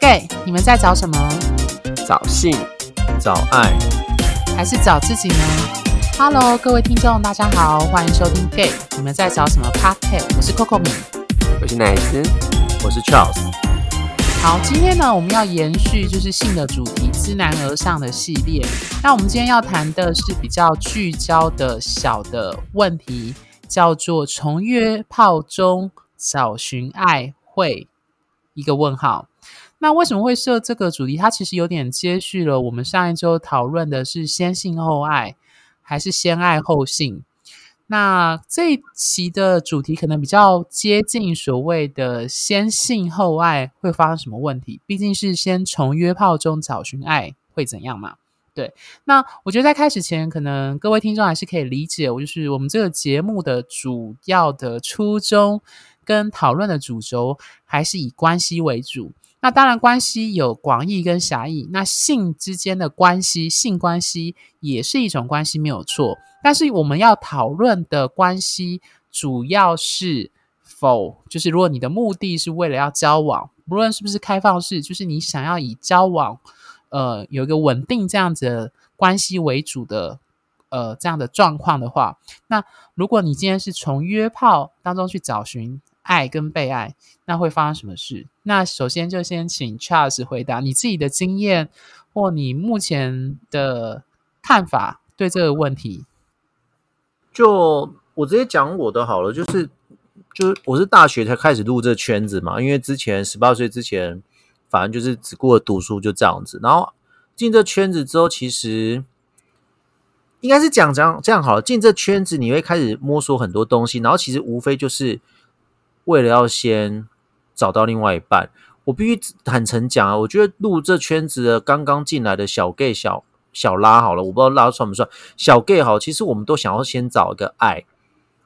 gay，你们在找什么？找性，找爱，还是找自己呢？Hello，各位听众，大家好，欢迎收听 gay，你们在找什么 Podcast？我是 Coco 米，我是奶子，我是 Charles。好，今天呢，我们要延续就是性的主题，知难而上的系列。那我们今天要谈的是比较聚焦的小的问题，叫做从约炮中找寻爱会一个问号。那为什么会设这个主题？它其实有点接续了我们上一周讨论的是先性后爱，还是先爱后性？那这一期的主题可能比较接近所谓的先性后爱会发生什么问题？毕竟是先从约炮中找寻爱会怎样嘛？对。那我觉得在开始前，可能各位听众还是可以理解，我就是我们这个节目的主要的初衷跟讨论的主轴还是以关系为主。那当然，关系有广义跟狭义。那性之间的关系，性关系也是一种关系，没有错。但是我们要讨论的关系，主要是否就是如果你的目的是为了要交往，不论是不是开放式，就是你想要以交往，呃，有一个稳定这样子的关系为主的，呃，这样的状况的话，那如果你今天是从约炮当中去找寻。爱跟被爱，那会发生什么事？那首先就先请 Charles 回答你自己的经验或你目前的看法对这个问题。就我直接讲我的好了，就是就是我是大学才开始入这圈子嘛，因为之前十八岁之前，反正就是只顾着读书就这样子。然后进这圈子之后，其实应该是讲讲这样好了。进这圈子你会开始摸索很多东西，然后其实无非就是。为了要先找到另外一半，我必须坦诚讲啊，我觉得入这圈子的刚刚进来的小 gay 小小拉好了，我不知道拉算不算小 gay 好。其实我们都想要先找一个爱，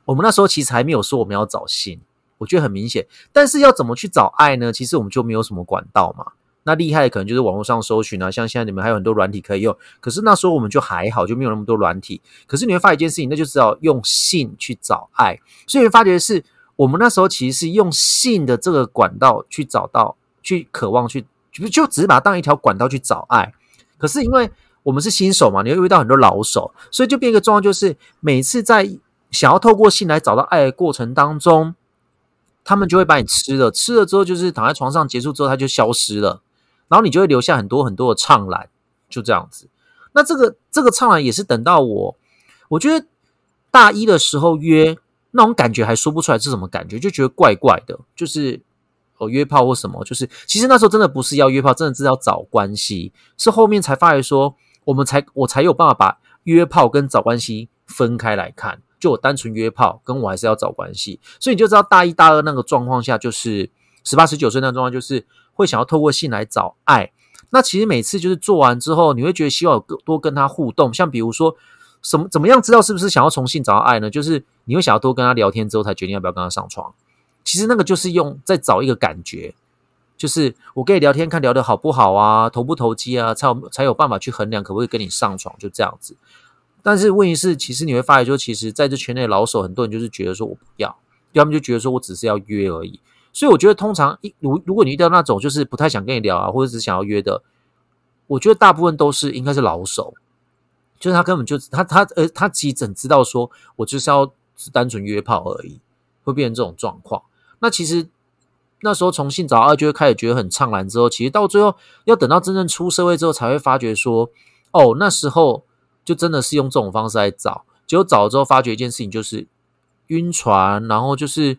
我们那时候其实还没有说我们要找性，我觉得很明显。但是要怎么去找爱呢？其实我们就没有什么管道嘛。那厉害的可能就是网络上搜寻啊，像现在你们还有很多软体可以用。可是那时候我们就还好，就没有那么多软体。可是你会发现一件事情，那就是要用性去找爱，所以会发觉是。我们那时候其实是用性的这个管道去找到、去渴望、去就就只是把它当一条管道去找爱。可是因为我们是新手嘛，你会遇到很多老手，所以就变一个状况，就是每次在想要透过性来找到爱的过程当中，他们就会把你吃了，吃了之后就是躺在床上结束之后，它就消失了，然后你就会留下很多很多的怅然，就这样子。那这个这个怅然也是等到我，我觉得大一的时候约。那种感觉还说不出来是什么感觉，就觉得怪怪的，就是哦约炮或什么，就是其实那时候真的不是要约炮，真的是要找关系，是后面才发觉说，我们才我才有办法把约炮跟找关系分开来看，就我单纯约炮，跟我还是要找关系，所以你就知道大一大二那个状况下，就是十八十九岁那状况，就是会想要透过性来找爱。那其实每次就是做完之后，你会觉得希望有多跟他互动，像比如说。什么怎么样知道是不是想要重新找到爱呢？就是你会想要多跟他聊天之后，才决定要不要跟他上床。其实那个就是用在找一个感觉，就是我跟你聊天，看聊的好不好啊，投不投机啊，才有才有办法去衡量可不可以跟你上床，就这样子。但是问题是，其实你会发现，说其实在这圈内老手很多人就是觉得说我不要，要么就觉得说我只是要约而已。所以我觉得通常一如如果你遇到那种就是不太想跟你聊啊，或者只想要约的，我觉得大部分都是应该是老手。就是他根本就他他呃他其实只知道说我就是要是单纯约炮而已，会变成这种状况。那其实那时候重新找二就会开始觉得很怅然，之后其实到最后要等到真正出社会之后才会发觉说，哦那时候就真的是用这种方式来找，结果找了之后发觉一件事情就是晕船，然后就是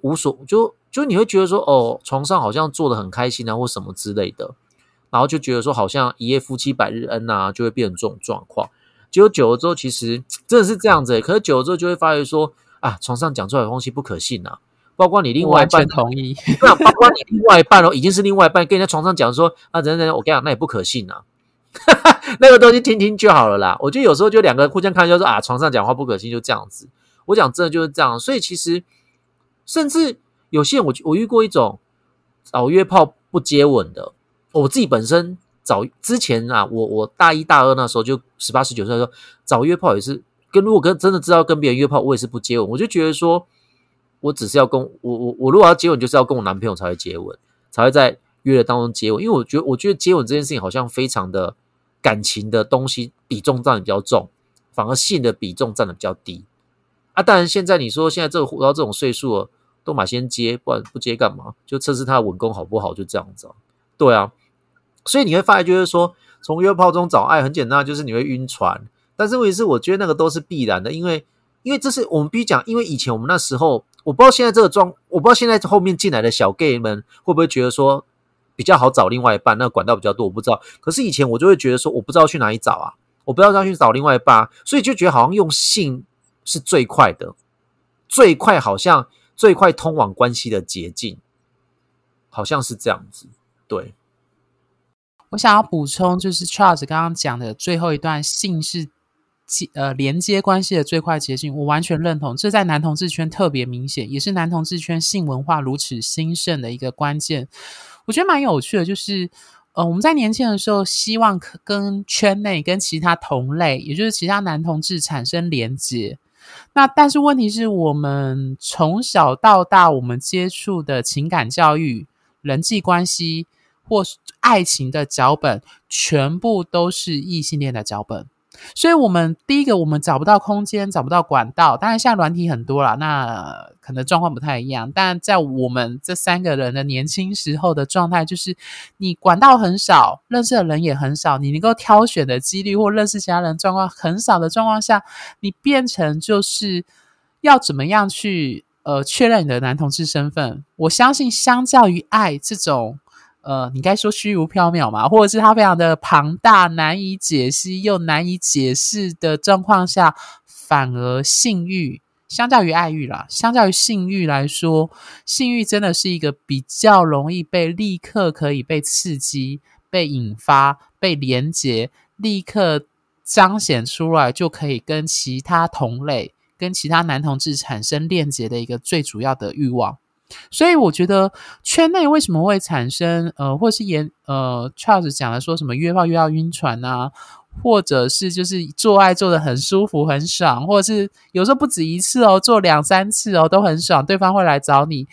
无所就就你会觉得说哦床上好像做的很开心啊或什么之类的，然后就觉得说好像一夜夫妻百日恩呐，就会变成这种状况。结果久了之后，其实 真的是这样子。可是久了之后，就会发觉说啊，床上讲出来的东西不可信啊。包括你另外一半同意，那包括你另外一半哦，已经是另外一半跟人家床上讲说啊，等等，我跟你讲，那也不可信啊。那个东西听听就好了啦。我觉得有时候就两个互相看，就说啊，床上讲话不可信，就这样子。我讲真的就是这样。所以其实甚至有些人，我我遇过一种早约炮不接吻的，我自己本身。早之前啊，我我大一大二那时候就十八十九岁的时候，早约炮也是跟如果跟真的知道跟别人约炮，我也是不接吻。我就觉得说，我只是要跟我我我如果要接吻，就是要跟我男朋友才会接吻，才会在约了当中接吻，因为我觉得我觉得接吻这件事情好像非常的感情的东西比重占的比较重，反而性的比重占的比较低啊。当然现在你说现在这个活到这种岁数了，都马先接，不然不接干嘛？就测试他的吻功好不好，就这样子啊。对啊，所以你会发现就是说，从约炮中找爱很简单，就是你会晕船。但是问题是，我觉得那个都是必然的，因为因为这是我们必须讲，因为以前我们那时候。我不知道现在这个状，我不知道现在后面进来的小 gay 们会不会觉得说比较好找另外一半，那管道比较多，我不知道。可是以前我就会觉得说，我不知道去哪里找啊，我不知道要去找另外一半，所以就觉得好像用性是最快的，最快好像最快通往关系的捷径，好像是这样子。对，我想要补充就是 Charles 刚刚讲的最后一段，性是。呃，连接关系的最快捷径，我完全认同。这在男同志圈特别明显，也是男同志圈性文化如此兴盛的一个关键。我觉得蛮有趣的，就是呃，我们在年轻的时候，希望跟圈内、跟其他同类，也就是其他男同志产生连接。那但是问题是我们从小到大，我们接触的情感教育、人际关系或爱情的脚本，全部都是异性恋的脚本。所以，我们第一个，我们找不到空间，找不到管道。当然，现在软体很多了，那可能状况不太一样。但在我们这三个人的年轻时候的状态，就是你管道很少，认识的人也很少，你能够挑选的几率或认识其他人状况很少的状况下，你变成就是要怎么样去呃确认你的男同志身份？我相信，相较于爱这种。呃，你该说虚无缥缈嘛，或者是它非常的庞大、难以解析又难以解释的状况下，反而性欲相较于爱欲啦，相较于性欲来说，性欲真的是一个比较容易被立刻可以被刺激、被引发、被连接，立刻彰显出来，就可以跟其他同类、跟其他男同志产生链接的一个最主要的欲望。所以我觉得圈内为什么会产生呃，或是言呃，Charles 讲的说什么约炮约到晕船啊，或者是就是做爱做的很舒服很爽，或者是有时候不止一次哦，做两三次哦都很爽，对方会来找你。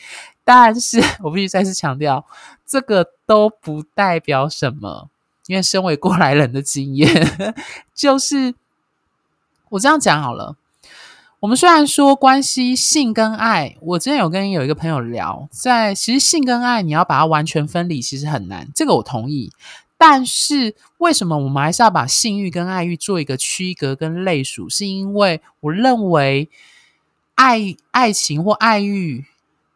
但是 我必须再次强调，这个都不代表什么，因为身为过来人的经验，就是我这样讲好了。我们虽然说关系性跟爱，我之前有跟有一个朋友聊，在其实性跟爱你要把它完全分离，其实很难。这个我同意。但是为什么我们还是要把性欲跟爱欲做一个区隔跟类属？是因为我认为爱爱情或爱欲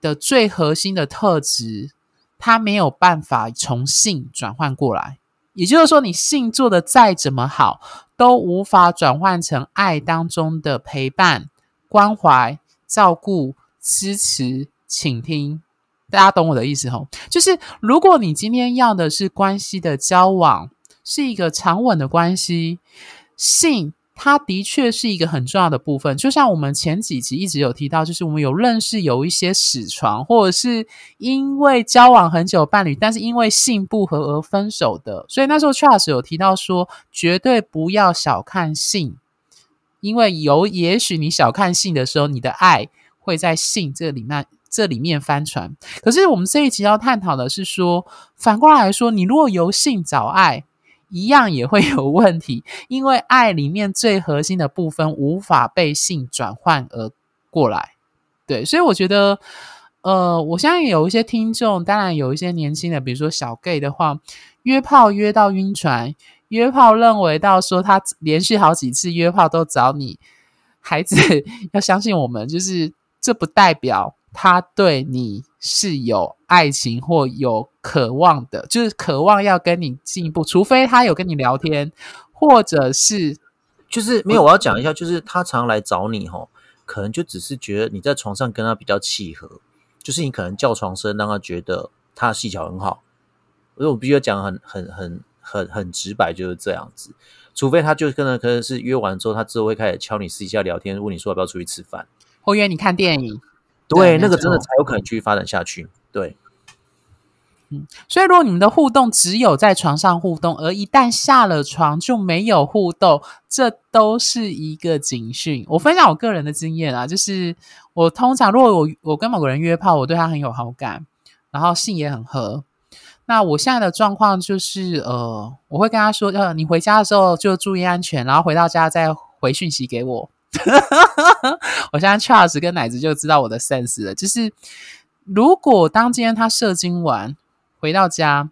的最核心的特质，它没有办法从性转换过来。也就是说，你性做的再怎么好，都无法转换成爱当中的陪伴。关怀、照顾、支持、倾听，大家懂我的意思吼？就是如果你今天要的是关系的交往，是一个长稳的关系，性它的确是一个很重要的部分。就像我们前几集一直有提到，就是我们有认识有一些死床，或者是因为交往很久伴侣，但是因为性不合而分手的。所以那时候 Charles 有提到说，绝对不要小看性。因为有，也许你小看性的时候，你的爱会在性这里面这里面翻船。可是我们这一集要探讨的是说，反过来说，你如果由性找爱，一样也会有问题，因为爱里面最核心的部分无法被性转换而过来。对，所以我觉得，呃，我相信有一些听众，当然有一些年轻的，比如说小 gay 的话，约炮约到晕船。约炮认为到说他连续好几次约炮都找你，孩子 要相信我们，就是这不代表他对你是有爱情或有渴望的，就是渴望要跟你进一步，除非他有跟你聊天，或者是就是没有。我要讲一下，就是他常来找你吼，可能就只是觉得你在床上跟他比较契合，就是你可能叫床声让他觉得他的技巧很好，所以我必须要讲很很很。很很直白就是这样子，除非他就可能可能是约完之后，他之后会开始敲你私底下聊天，问你说要不要出去吃饭，或约你看电影，对，那个真的才有可能继续发展下去。对，嗯，所以如果你们的互动只有在床上互动，而一旦下了床就没有互动，这都是一个警讯。我分享我个人的经验啊，就是我通常如果我我跟某个人约炮，我对他很有好感，然后性也很合。那我现在的状况就是，呃，我会跟他说，呃，你回家的时候就注意安全，然后回到家再回讯息给我。我现在 Charles 跟奶子就知道我的 sense 了，就是如果当今天他射精完回到家，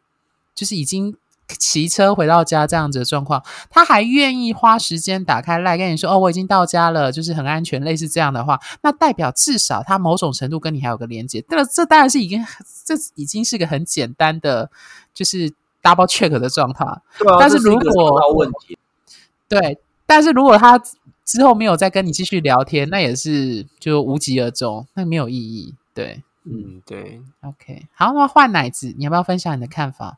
就是已经骑车回到家这样子的状况，他还愿意花时间打开赖跟你说，哦，我已经到家了，就是很安全，类似这样的话，那代表至少他某种程度跟你还有个连接。这这当然是已经这已经是个很简单的，就是 double check 的状态。对啊，但是如果对，但是如果他之后没有再跟你继续聊天，那也是就无疾而终，那没有意义。对嗯，对，，OK，好，那换奶子，你要不要分享你的看法？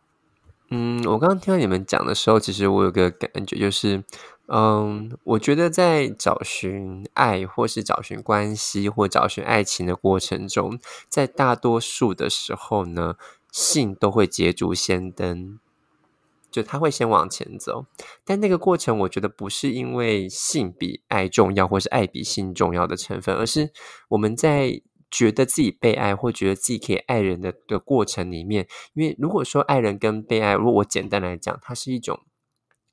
嗯，我刚刚听到你们讲的时候，其实我有个感觉，就是，嗯，我觉得在找寻爱，或是找寻关系，或找寻爱情的过程中，在大多数的时候呢，性都会捷足先登，就他会先往前走。但那个过程，我觉得不是因为性比爱重要，或是爱比性重要的成分，而是我们在觉得自己被爱，或觉得自己可以爱人的的过程里面，因为如果说爱人跟被爱，如果我简单来讲，它是一种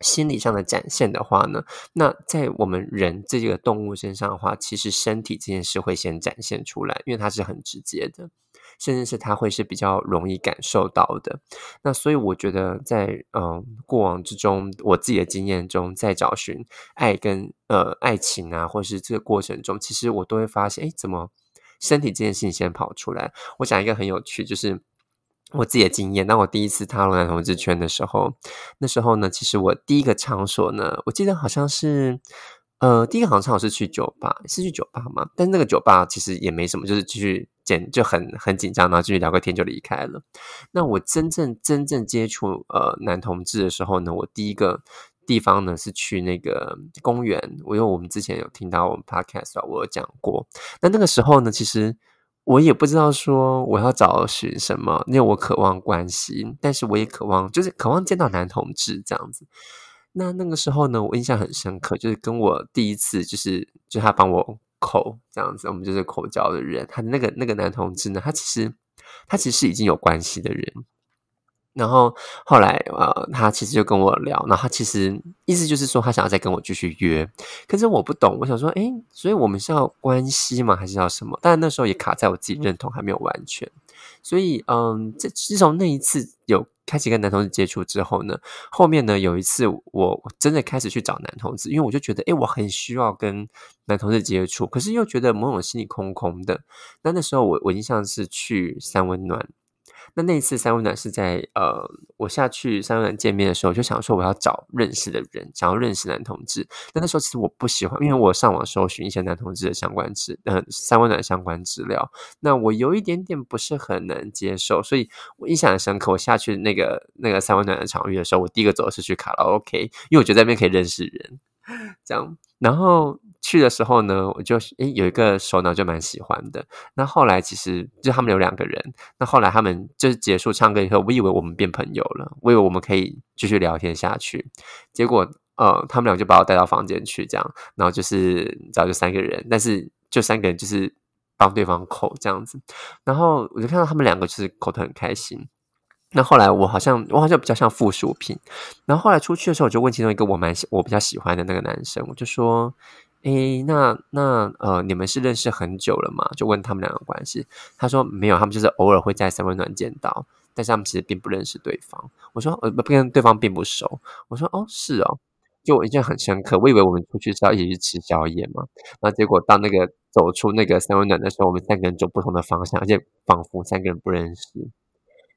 心理上的展现的话呢，那在我们人这个动物身上的话，其实身体这件事会先展现出来，因为它是很直接的，甚至是它会是比较容易感受到的。那所以我觉得在嗯过往之中，我自己的经验中，在找寻爱跟呃爱情啊，或是这个过程中，其实我都会发现，哎，怎么身体这件事情先跑出来？我讲一个很有趣，就是。我自己的经验，当我第一次踏入男同志圈的时候，那时候呢，其实我第一个场所呢，我记得好像是，呃，第一个好像是去酒吧，是去酒吧嘛？但那个酒吧其实也没什么，就是继续简就很很紧张，然后继续聊个天就离开了。那我真正真正接触呃男同志的时候呢，我第一个地方呢是去那个公园，我因为我们之前有听到我们 podcast 啊，我有讲过。那那个时候呢，其实我也不知道说我要找寻什么，因为我渴望关系，但是我也渴望就是渴望见到男同志这样子。那那个时候呢，我印象很深刻，就是跟我第一次就是就他帮我口这样子，我们就是口交的人，他那个那个男同志呢，他其实他其实是已经有关系的人。然后后来呃，他其实就跟我聊，然后他其实意思就是说他想要再跟我继续约，可是我不懂，我想说，诶，所以我们是要关系吗？还是要什么？但那时候也卡在我自己认同还没有完全，所以嗯，这自从那一次有开始跟男同志接触之后呢，后面呢有一次我真的开始去找男同志，因为我就觉得，诶，我很需要跟男同志接触，可是又觉得某种心里空空的。那那时候我我印象是去三温暖。那那一次三温暖是在呃，我下去三温暖见面的时候，就想说我要找认识的人，想要认识男同志。但那时候其实我不喜欢，因为我上网搜寻一些男同志的相关资，呃，三温暖相关资料，那我有一点点不是很能接受，所以我印象很深刻。我下去那个那个三温暖的场域的时候，我第一个走的是去卡拉 OK，因为我觉得在那边可以认识人，这样。然后去的时候呢，我就诶有一个首脑就蛮喜欢的。那后来其实就他们有两个人，那后来他们就是结束唱歌以后，我以为我们变朋友了，我以为我们可以继续聊天下去。结果呃，他们俩就把我带到房间去，这样，然后就是找就三个人，但是就三个人就是帮对方口这样子。然后我就看到他们两个就是口得很开心。那后来我好像我好像比较像附属品，然后后来出去的时候，我就问其中一个我蛮喜我比较喜欢的那个男生，我就说：“诶，那那呃，你们是认识很久了吗？”就问他们两个关系，他说没有，他们就是偶尔会在三温暖见到，但是他们其实并不认识对方。我说呃，不跟对方并不熟。我说哦，是哦，就我印象很深刻，我以为我们出去是要一起去吃宵夜嘛，然后结果到那个走出那个三温暖的时候，我们三个人走不同的方向，而且仿佛三个人不认识。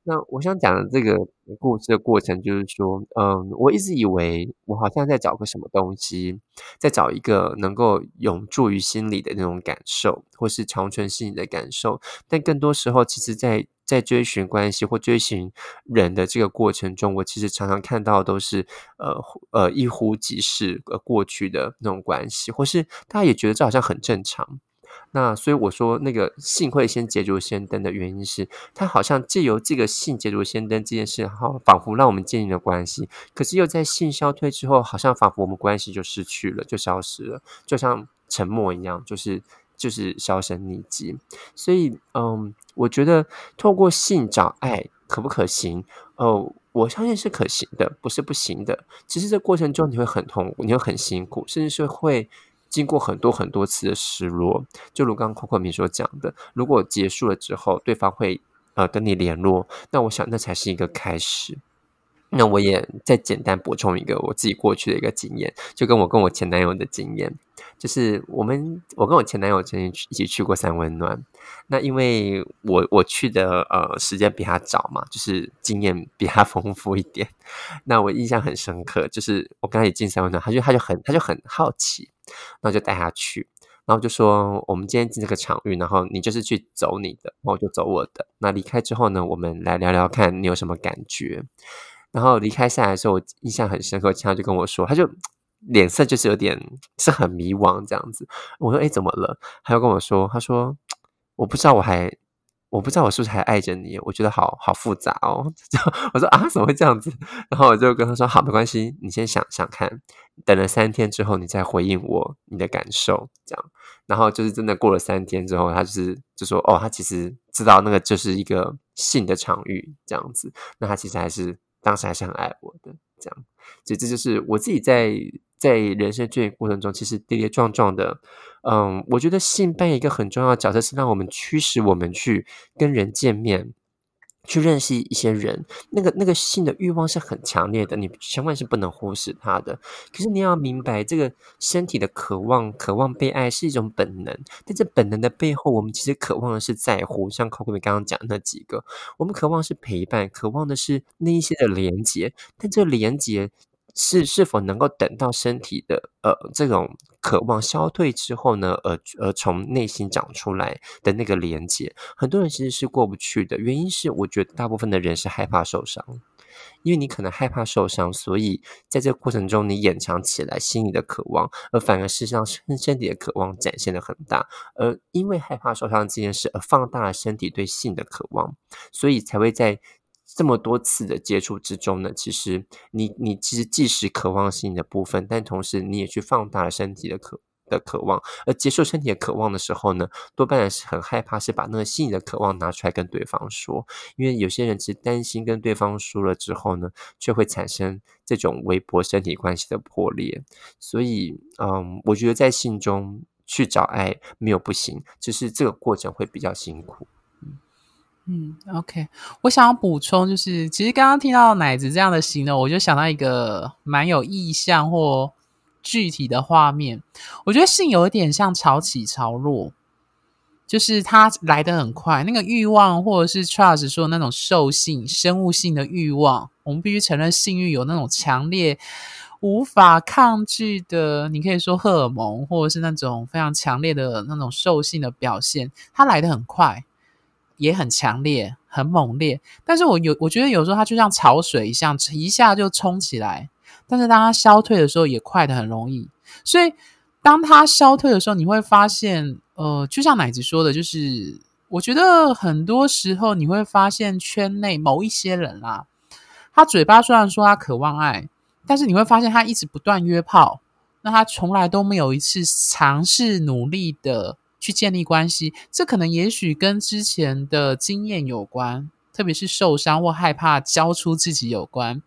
那我想讲的这个故事的过程，就是说，嗯，我一直以为我好像在找个什么东西，在找一个能够永驻于心里的那种感受，或是长存心里的感受。但更多时候，其实在在追寻关系或追寻人的这个过程中，我其实常常看到都是呃呃一呼即逝呃过去的那种关系，或是大家也觉得这好像很正常。那所以我说，那个性会先捷足先登的原因是，它好像借由这个性捷足先登这件事，好仿佛让我们建立了关系，可是又在性消退之后，好像仿佛我们关系就失去了，就消失了，就像沉默一样，就是就是销声匿迹。所以，嗯，我觉得透过性找爱。可不可行？哦，我相信是可行的，不是不行的。其实这过程中你会很痛苦，你会很辛苦，甚至是会经过很多很多次的失落。就如刚刚 Coco 明所讲的，如果结束了之后，对方会呃跟你联络，那我想那才是一个开始。那我也再简单补充一个我自己过去的一个经验，就跟我跟我前男友的经验，就是我们我跟我前男友曾经一起去过三温暖。那因为我我去的呃时间比他早嘛，就是经验比他 丰富一点。那我印象很深刻，就是我刚才进三温暖，他就他就很他就很好奇，然后就带他去，然后就说我们今天进这个场域，然后你就是去走你的，我就走我的。那离开之后呢，我们来聊聊看你有什么感觉。然后离开下来的时候，我印象很深刻，他就跟我说，他就脸色就是有点是很迷惘这样子。我说：“哎，怎么了？”他又跟我说：“他说 我不知道，我还我不知道我是不是还爱着你，我觉得好好复杂哦。”我说：“啊，怎么会这样子？”然后我就跟他说：“好，没关系，你先想想看，等了三天之后，你再回应我你的感受。”这样，然后就是真的过了三天之后，他就是就说：“哦，他其实知道那个就是一个性的场域这样子，那他其实还是。”当时还是很爱我的，这样，所以这就是我自己在在人生这过程中，其实跌跌撞撞的，嗯，我觉得性扮演一个很重要的角色，是让我们驱使我们去跟人见面。去认识一些人，那个那个性的欲望是很强烈的，你千万是不能忽视它的。可是你要明白，这个身体的渴望、渴望被爱是一种本能，但这本能的背后，我们其实渴望的是在乎。像 Coco 刚刚讲那几个，我们渴望是陪伴，渴望的是那一些的连接，但这连接。是是否能够等到身体的呃这种渴望消退之后呢，而而从内心长出来的那个连接，很多人其实是过不去的。原因是我觉得大部分的人是害怕受伤，因为你可能害怕受伤，所以在这个过程中你掩藏起来心里的渴望，而反而事实上身身体的渴望展现的很大，而因为害怕受伤这件事而放大了身体对性的渴望，所以才会在。这么多次的接触之中呢，其实你你其实既是渴望性的部分，但同时你也去放大了身体的渴的渴望，而接受身体的渴望的时候呢，多半是很害怕，是把那个心理的渴望拿出来跟对方说，因为有些人其实担心跟对方说了之后呢，却会产生这种微薄身体关系的破裂，所以嗯，我觉得在信中去找爱没有不行，只是这个过程会比较辛苦。嗯，OK，我想要补充，就是其实刚刚听到奶子这样的形容，我就想到一个蛮有意象或具体的画面。我觉得性有一点像潮起潮落，就是它来的很快，那个欲望或者是 Charles 说那种兽性、生物性的欲望，我们必须承认性欲有那种强烈、无法抗拒的，你可以说荷尔蒙，或者是那种非常强烈的那种兽性的表现，它来的很快。也很强烈，很猛烈，但是我有，我觉得有时候它就像潮水一样，一下就冲起来，但是当它消退的时候，也快的很容易。所以当它消退的时候，你会发现，呃，就像奶子说的，就是我觉得很多时候你会发现圈内某一些人啦，他嘴巴虽然说他渴望爱，但是你会发现他一直不断约炮，那他从来都没有一次尝试努力的。去建立关系，这可能也许跟之前的经验有关，特别是受伤或害怕交出自己有关。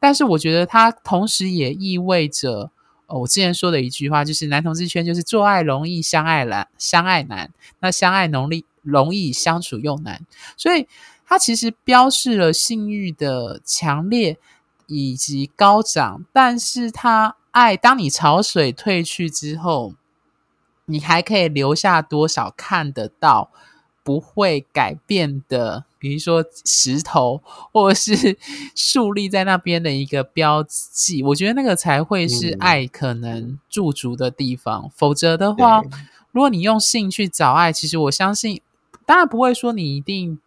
但是我觉得它同时也意味着，哦，我之前说的一句话就是，男同志圈就是做爱容易，相爱难，相爱难。那相爱容易，容易相处又难。所以它其实标示了性欲的强烈以及高涨，但是它爱，当你潮水退去之后。你还可以留下多少看得到、不会改变的，比如说石头，或者是 树立在那边的一个标记？我觉得那个才会是爱可能驻足的地方。否则的话，如果你用性去找爱，其实我相信，当然不会说你一定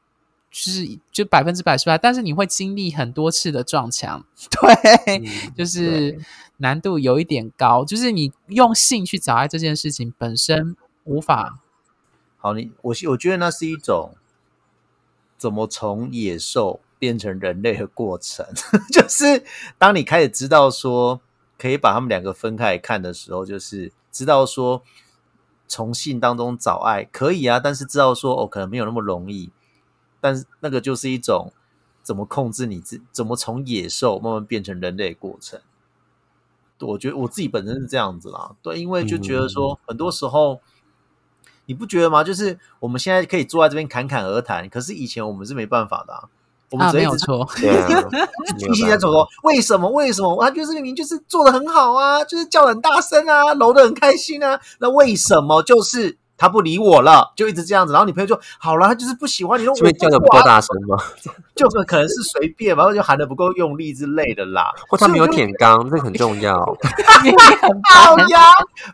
就是就百分之百失败，但是你会经历很多次的撞墙。对，就是。难度有一点高，就是你用性去找爱这件事情本身无法。好，你我我觉得那是一种怎么从野兽变成人类的过程。就是当你开始知道说可以把他们两个分开看的时候，就是知道说从性当中找爱可以啊，但是知道说哦可能没有那么容易。但是那个就是一种怎么控制你自，怎么从野兽慢慢变成人类的过程。我觉得我自己本身是这样子啦，对，因为就觉得说，很多时候你不觉得吗？就是我们现在可以坐在这边侃侃而谈，可是以前我们是没办法的啊。我们啊，只有错，对啊，巨细在走说 为什么？为什么？他就是明明就是做的很好啊，就是叫得很大声啊，揉的很开心啊，那为什么就是他不理我了？就一直这样子，然后你朋友就好了，他就是不喜欢你，说是不是叫的不够大声吗？就是可能是随便吧，或者就喊的不够用力之类的啦。或他没有舔肛，这个很重要。好呀，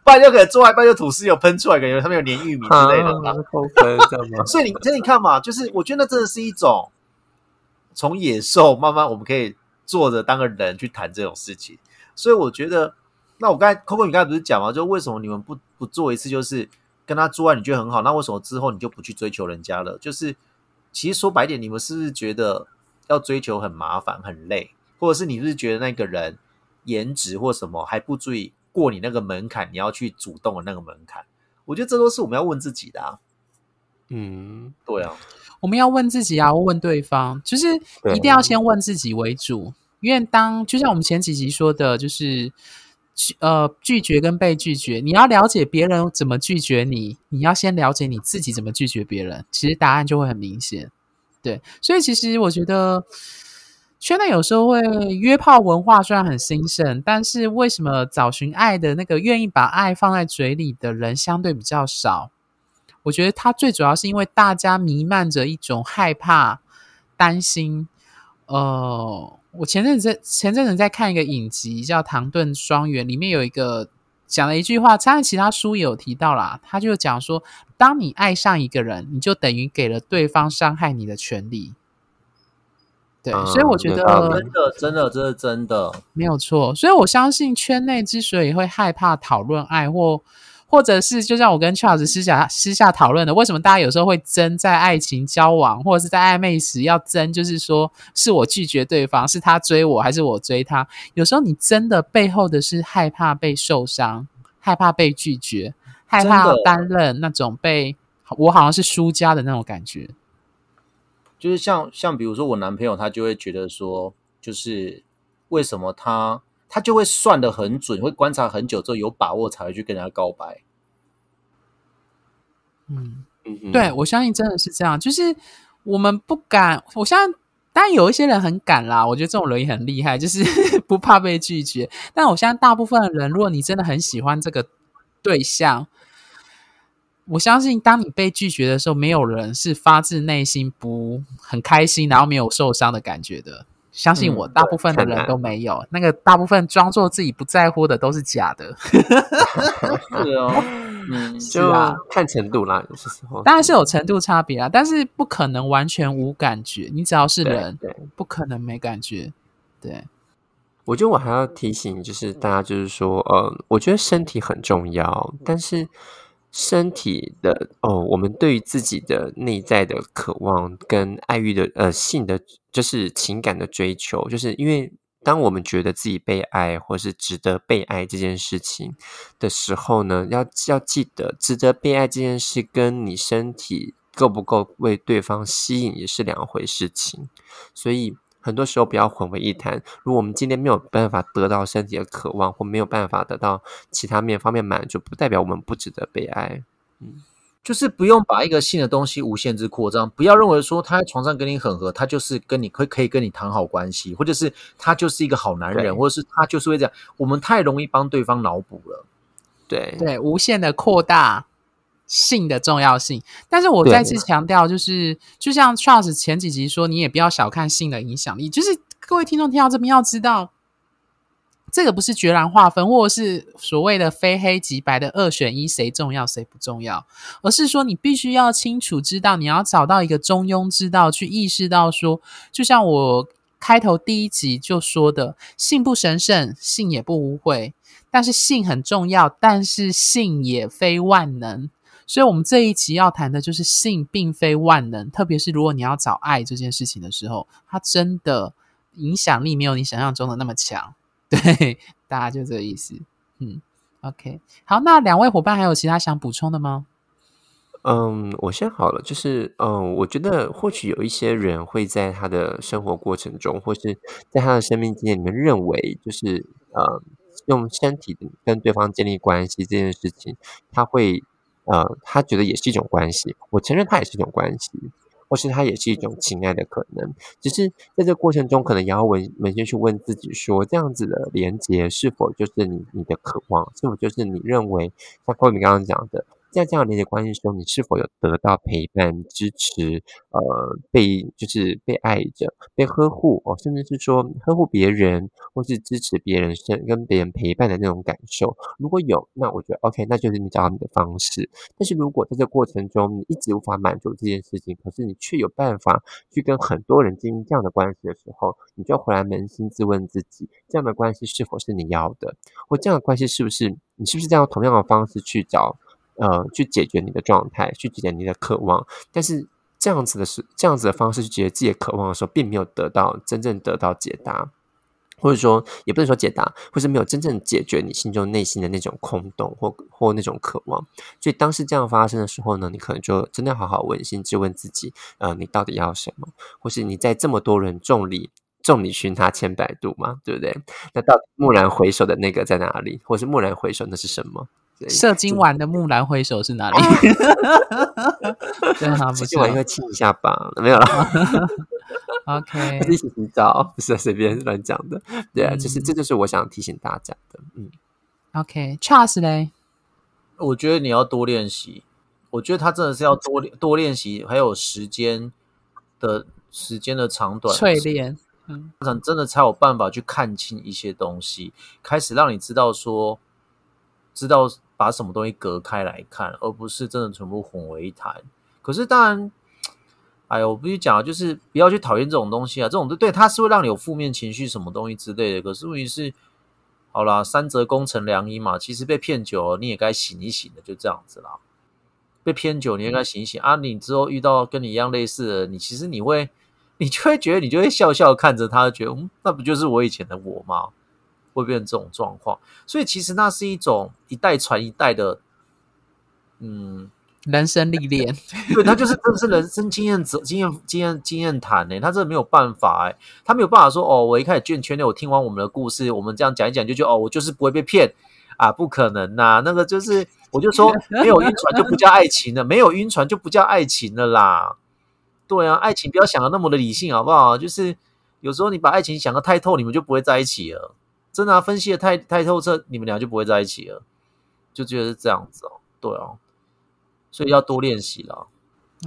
不然就可能做一半就吐司有喷出来，感觉他们有粘玉米之类的啦。啊扣分这样吗？所以你，所以你看嘛，就是我觉得那真的是一种从野兽慢慢我们可以坐着当个人去谈这种事情。所以我觉得，那我刚才 Coco 你刚才不是讲嘛，就为什么你们不不做一次，就是跟他做爱，你觉得很好，那为什么之后你就不去追求人家了？就是其实说白点，你们是不是觉得要追求很麻烦、很累，或者是你是不是觉得那个人颜值或什么还不足以过你那个门槛，你要去主动的那个门槛？我觉得这都是我们要问自己的啊。嗯，对啊，我们要问自己啊，问对方，就是一定要先问自己为主。因为当就像我们前几集说的，就是拒呃拒绝跟被拒绝，你要了解别人怎么拒绝你，你要先了解你自己怎么拒绝别人，其实答案就会很明显。对，所以其实我觉得圈内有时候会约炮文化虽然很兴盛，但是为什么找寻爱的那个愿意把爱放在嘴里的人相对比较少？我觉得它最主要是因为大家弥漫着一种害怕、担心。呃，我前阵子在前阵子在看一个影集叫《唐顿庄园》，里面有一个讲了一句话，当然其他书也有提到啦。他就讲说，当你爱上一个人，你就等于给了对方伤害你的权利。对，嗯所以我觉得真的，真的，这是真的。没有错，所以我相信圈内之所以会害怕讨论爱，或或者是就像我跟 Charles 私下私下讨论的，为什么大家有时候会争在爱情交往或者是在暧昧时要争，就是说是我拒绝对方，是他追我还是我追他？有时候你真的背后的是害怕被受伤，害怕被拒绝，害怕担任那种被我好像是输家的那种感觉。就是像像比如说我男朋友，他就会觉得说，就是为什么他他就会算的很准，会观察很久之后有把握才会去跟人家告白。嗯。嗯哼对，我相信真的是这样，就是我们不敢，我相信，当然有一些人很敢啦，我觉得这种人也很厉害，就是 不怕被拒绝。但我相信大部分的人，如果你真的很喜欢这个对象，我相信当你被拒绝的时候，没有人是发自内心不很开心，然后没有受伤的感觉的。相信我，嗯大部分的人都没有。那个大部分装作自己不在乎的都是假的。是哦，嗯，就啊看程度啦，有些时候。当然是有程度差别啦，但是不可能完全无感觉。你只要是对人，对，不可能没感觉。对，我觉得我还要提醒，就是大家，就是说，呃，我觉得身体很重要，但是身体的哦，我们对于自己的内在的渴望跟爱欲的呃性的，就是情感的追求，就是因为当我们觉得自己被爱或是值得被爱这件事情的时候呢，要要记得，值得被爱这件事跟你身体够不够为对方吸引也是两回事情，所以。很多时候不要混为一谈。如果我们今天没有办法得到身体的渴望，或没有办法得到其他面方面满足，不代表我们不值得被爱。嗯就是不用把一个性的东西无限制扩张，不要认为说他在床上跟你很合，他就是跟你可可以跟你谈好关系，或者是他就是一个好男人，或者是他就是会这样。我们太容易帮对方脑补了。对，对，无限的扩大性的重要性。但是我再次强调，就是就像 Charles 前几集说，你也不要小看性的影响力。就是各位听众听到这边要知道，这个不是决然划分，或者是所谓的非黑即白的二选一，谁重要谁不重要，而是说你必须要清楚知道，你要找到一个中庸之道，去意识到说，就像我开头第一集就说的，性不神圣，性也不污秽。但是性很重要，但是性也非万能。所以，我们这一集要谈的就是性并非万能，特别是如果你要找爱这件事情的时候，它真的影响力没有你想象中的那么强。对，大家就这个意思。嗯，OK，好，那两位伙伴还有其他想补充的吗？嗯，我先好了，就是嗯，我觉得或许有一些人会在他的生活过程中，或是在他的生命经验里面，认为就是呃，用身体跟对方建立关系这件事情，他会呃，他觉得也是一种关系。我承认，他也是一种关系。或是他也是一种情爱的可能，只是在这过程中，可能也要扪扪心去问自己：说这样子的连接是否就是你你的渴望？是否就是你认为像郭敏刚刚讲的？在这样连接关系中，你是否有得到陪伴、支持？呃，被就是被爱着、被呵护哦，甚至是说呵护别人，或是支持别人、跟跟别人陪伴的那种感受。如果有，那我觉得 OK，那就是你找到你的方式。但是如果在这过程中，你一直无法满足这件事情，可是你却有办法去跟很多人经营这样的关系的时候，你就回来扪心自问自己：这样的关系是否是你要的？或这样的关系是不是你是不是这样同样的方式去找？呃，去解决你的状态，去解决你的渴望，但是这样子的是这样子的方式去解决自己的渴望的时候，并没有得到真正得到解答，或者说也不能说解答，或是没有真正解决你心中内心的那种空洞或或那种渴望。所以当时这样发生的时候呢，你可能就真的好好扪心自问自己，呃，你到底要什么？或是你在这么多人众里众里寻他千百度嘛，对不对？那到底蓦然回首的那个在哪里？或是蓦然回首那是什么？射精完的木兰挥手是哪里？对啊，不是我应该亲一下吧？没有了。OK，一起洗澡不是随便乱讲的。对啊，就是这就是我想提醒大家的。嗯，OK，Charles 嘞，我觉得你要多练习。我觉得他真的是要多多练习，还有时间的时间的长短淬炼，嗯，真的才有办法去看清一些东西，开始让你知道说，知道。把什么东西隔开来看，而不是真的全部混为一谈。可是当然，哎呀，我必须讲，就是不要去讨厌这种东西啊。这种对，它是会让你有负面情绪，什么东西之类的。可是问题是，好啦，三折功成良医嘛。其实被骗久了，你也该醒一醒的，就这样子啦。被骗久，你也该醒一醒啊。你之后遇到跟你一样类似的，你其实你会，你就会觉得，你就会笑笑看着他，觉得嗯，那不就是我以前的我吗？会变成这种状况，所以其实那是一种一代传一代的，嗯，人生历练。对他就是真的是人生经验、经验、经验、经验谈呢。他真的没有办法哎，他没有办法说哦，我一开始圈圈内，我听完我们的故事，我们这样讲一讲，就觉得哦，我就是不会被骗啊，不可能呐。那个就是，我就说 没有晕船就不叫爱情了，没有晕船就不叫爱情了啦。对啊，爱情不要想的那么的理性好不好？就是有时候你把爱情想的太透，你们就不会在一起了。真的分析的太太透彻，你们俩就不会在一起了，就觉得是这样子哦。对哦，所以要多练习了。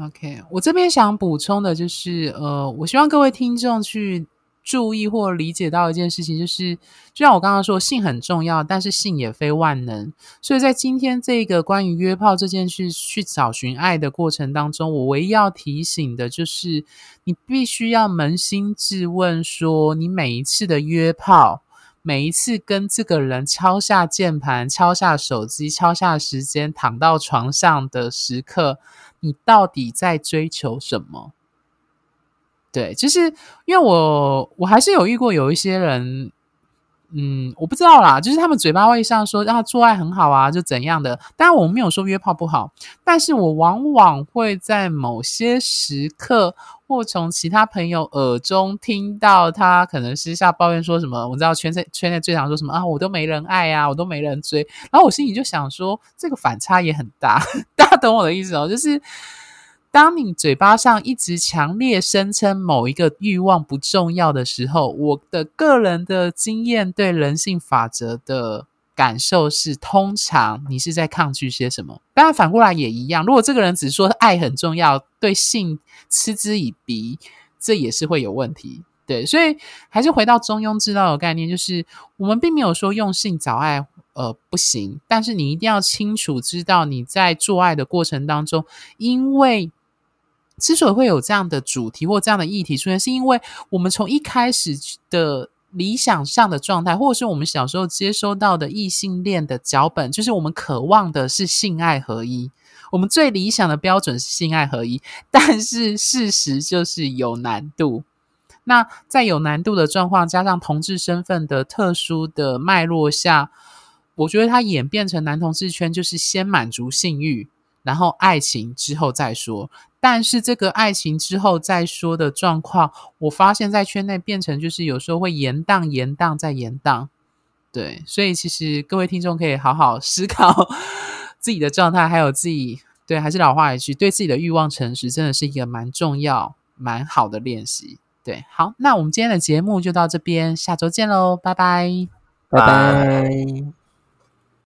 OK，我这边想补充的就是，呃，我希望各位听众去注意或理解到一件事情，就是就像我刚刚说，性很重要，但是性也非万能。所以在今天这个关于约炮这件事去找寻爱的过程当中，我唯一要提醒的就是，你必须要扪心自问，说你每一次的约炮。每一次跟这个人敲下键盘、敲下手机、敲下时间、躺到床上的时刻，你到底在追求什么？对，就是因为我我还是有遇过有一些人。嗯，我不知道啦，就是他们嘴巴会上说啊做爱很好啊，就怎样的。当然我没有说约炮不好，但是我往往会在某些时刻，或从其他朋友耳中听到他可能私下抱怨说什么。我知道圈内圈内最常说什么啊，我都没人爱啊，我都没人追。然后我心里就想说，这个反差也很大，大家懂我的意思哦，就是。当你嘴巴上一直强烈声称某一个欲望不重要的时候，我的个人的经验对人性法则的感受是，通常你是在抗拒些什么？当然反过来也一样。如果这个人只说爱很重要，对性嗤之以鼻，这也是会有问题。对，所以还是回到中庸之道的概念，就是我们并没有说用性找爱呃不行，但是你一定要清楚知道你在做爱的过程当中，因为之所以会有这样的主题或这样的议题出现，是因为我们从一开始的理想上的状态，或者是我们小时候接收到的异性恋的脚本，就是我们渴望的是性爱合一。我们最理想的标准是性爱合一，但是事实就是有难度。那在有难度的状况，加上同志身份的特殊的脉络下，我觉得它演变成男同志圈就是先满足性欲。然后爱情之后再说。但是这个爱情之后再说的状况，我发现在圈内变成就是有时候会延宕、延宕再延宕。对，所以其实各位听众可以好好 思考自己的状态，还有自己对，还是老话一句，对自己的欲望诚实，真的是一个蛮重要、蛮好的练习。对，好，那我们今天的节目就到这边，下周见喽，拜拜，拜拜。